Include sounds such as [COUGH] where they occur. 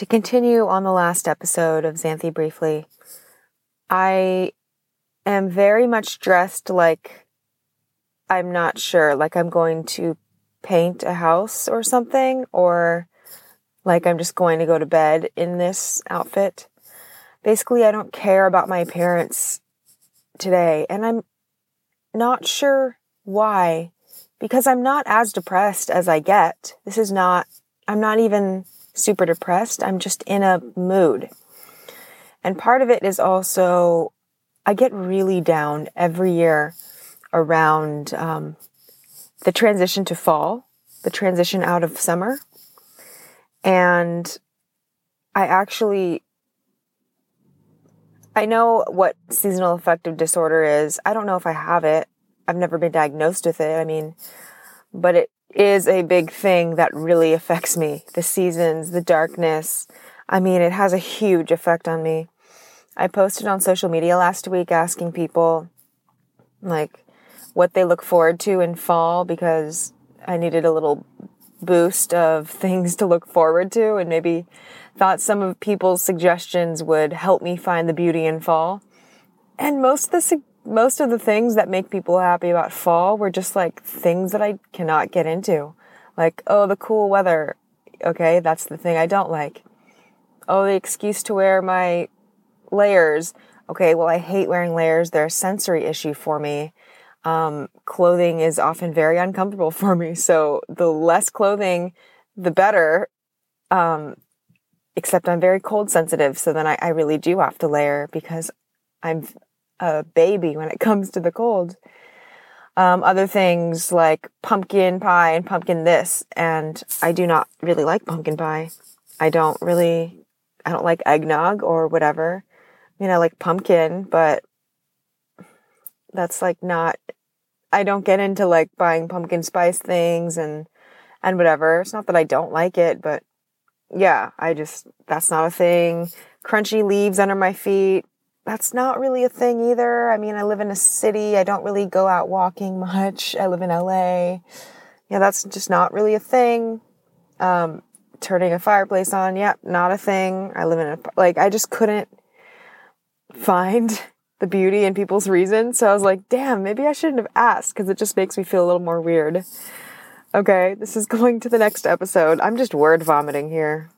to continue on the last episode of Xanthi Briefly, I am very much dressed like I'm not sure, like I'm going to paint a house or something, or like I'm just going to go to bed in this outfit. Basically, I don't care about my appearance today, and I'm not sure why, because I'm not as depressed as I get. This is not, I'm not even super depressed. I'm just in a mood. And part of it is also, I get really down every year around um, the transition to fall, the transition out of summer. And I actually, I know what seasonal affective disorder is. I don't know if I have it. I've never been diagnosed with it. I mean, but it is a big thing that really affects me. The seasons, the darkness. I mean, it has a huge effect on me. I posted on social media last week asking people like what they look forward to in fall because I needed a little boost of [LAUGHS] things to look forward to and maybe thought some of people's suggestions would help me find the beauty in fall. And most of the most of the things that make people happy about fall were just like things that I cannot get into. Like, oh, the cool weather. Okay, that's the thing I don't like. Oh, the excuse to wear my layers. Okay, well, I hate wearing layers. They're a sensory issue for me. Um, clothing is often very uncomfortable [LAUGHS] for me. So the less clothing, the better. Um, except I'm very cold sensitive. So then I, I really do have to layer because I'm a baby when it [LAUGHS] comes to the cold. Um, other things like pumpkin pie and pumpkin this, and I do not really like pumpkin pie. I don't really, I don't like eggnog or whatever. I mean, I like pumpkin, but that's like not, I don't get into like buying pumpkin spice things and, and whatever. It's not that I don't like it, but yeah, I just, that's not a thing. Crunchy leaves under my feet that's not really a thing either. I mean, I live in a city. I don't really go out walking much. I live in LA. Yeah, that's just not really a thing. Um, turning a fireplace on, yep, yeah, not a thing. I live in a, like, I just couldn't find [LAUGHS] the beauty in people's reasons. So I was like, damn, maybe I shouldn't have asked because it just makes me feel a little more weird. Okay, this is [LAUGHS] going to the next episode. I'm just word vomiting here.